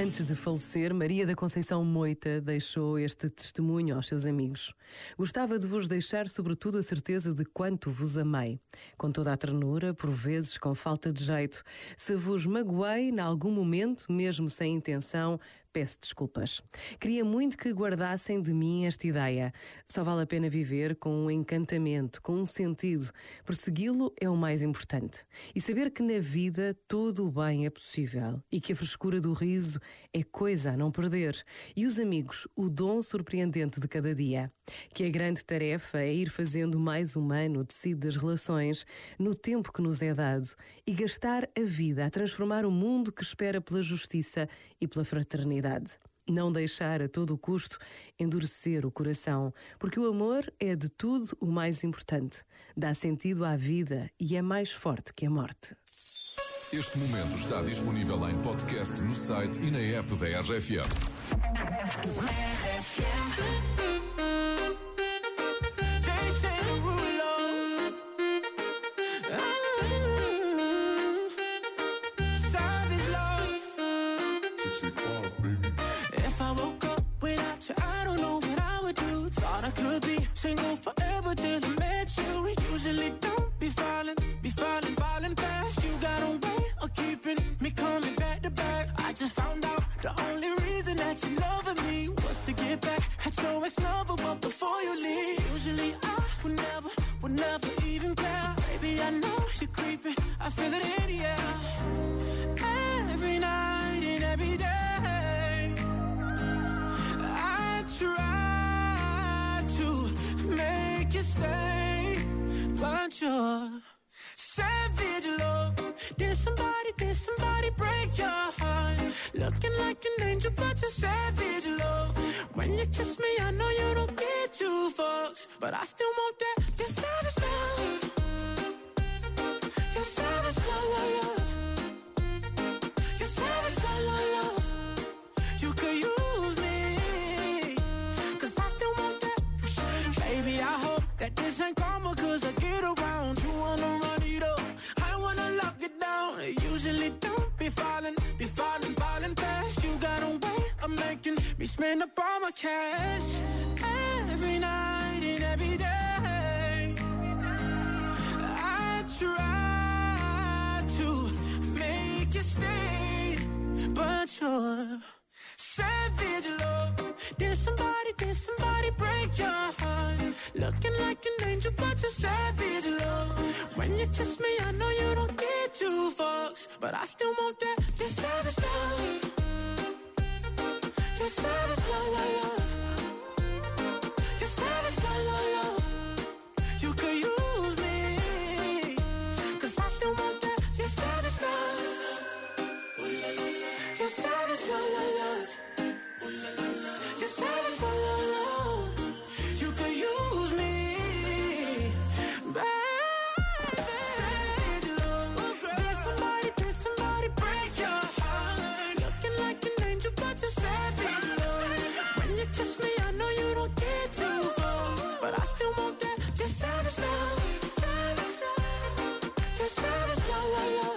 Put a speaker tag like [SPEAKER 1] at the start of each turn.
[SPEAKER 1] Antes de falecer, Maria da Conceição Moita deixou este testemunho aos seus amigos. Gostava de vos deixar, sobretudo, a certeza de quanto vos amei. Com toda a ternura, por vezes com falta de jeito. Se vos magoei, em algum momento, mesmo sem intenção, peço desculpas. Queria muito que guardassem de mim esta ideia. Só vale a pena viver com um encantamento, com um sentido. Persegui-lo é o mais importante. E saber que na vida todo o bem é possível e que a frescura do riso é coisa a não perder. E os amigos, o dom surpreendente de cada dia. Que a grande tarefa é ir fazendo mais humano o tecido das relações no tempo que nos é dado e gastar a vida a transformar o mundo que espera pela justiça e pela fraternidade não deixar a todo custo endurecer o coração, porque o amor é de tudo o mais importante. Dá sentido à vida e é mais forte que a morte.
[SPEAKER 2] Este momento está disponível em podcast no site e na app da RFM.
[SPEAKER 3] Single forever till I met you. Usually don't be falling, be falling, falling fast. You got a way of keeping me coming back to back. I just found out the only reason that you loving me was to get back at your ex-lover, but before you leave, usually I would never, would never even care. Baby, I know you're creeping, I feel it in the air. Every day, I try. To make you're savage love. Did somebody, did somebody break your heart? Looking like an angel, but you're savage love. When you kiss me, I know you don't get two fucks, but I still want that. You're savage love. Spend up all my cash. Every night and every day. I try to make you stay, but you're savage love. Did somebody, did somebody break your heart? Looking like an angel, but you're savage love. When you kiss me, I know you don't get two fucks, but I still want that. You're savage love. You're savage love, love, love. la la.